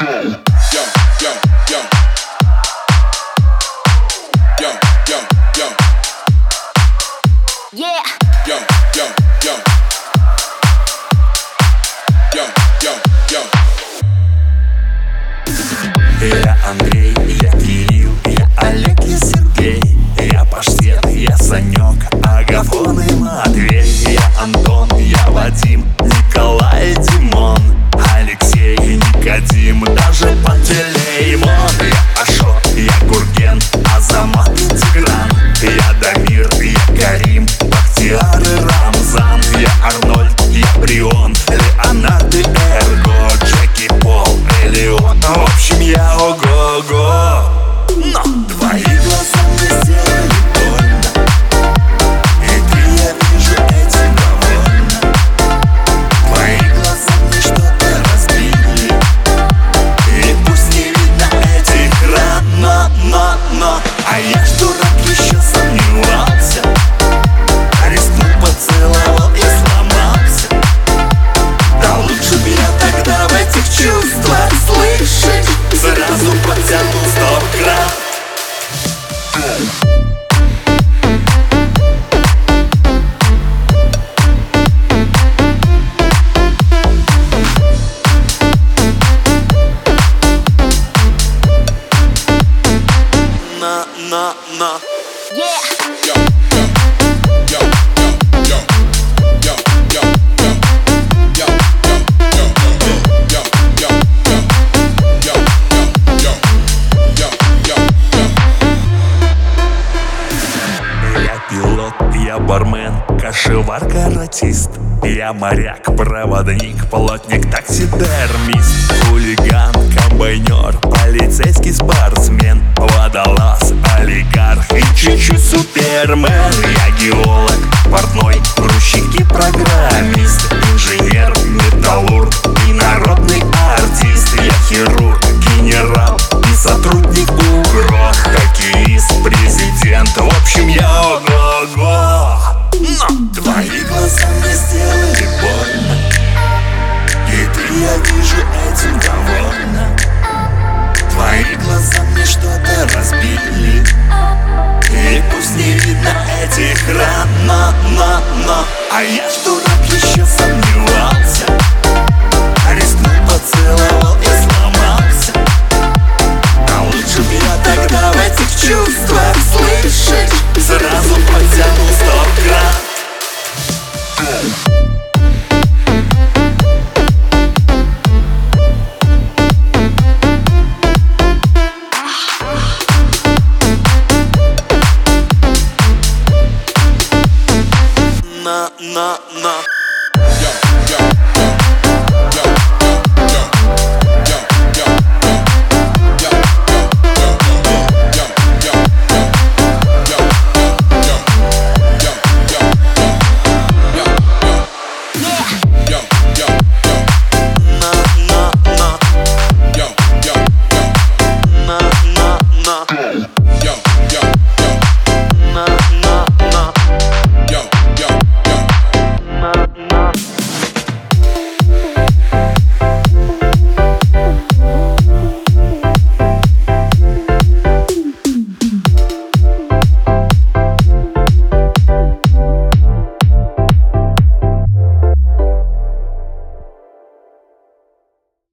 Я Андрей, я Кирилл, я Олег, я Сергей. Я Паштет, я Санек, Агафон и Матвей Я Антон, я Вадим, чувствах слышать. Сразу потянул стоп-кран На, на, на. Yeah. Я бармен, кошевар, каратист Я моряк, проводник, плотник, таксидермист. Хулиган, комбайнер, полицейский спортсмен. Водолаз, олигарх и чуть-чуть супермен. Я геолог, портной, грузчик и программист глаза мне сделали больно. И ты, я вижу, этим довольна Твои глаза мне что-то разбили. И пусть не видно этих ран Но, но, но. А я ж дурак еще сомневался Рискнул, поцеловал и сломался. А лучше я тогда этих чувствах слышать. Сразу потянул на на на. Yeah, yeah, yeah.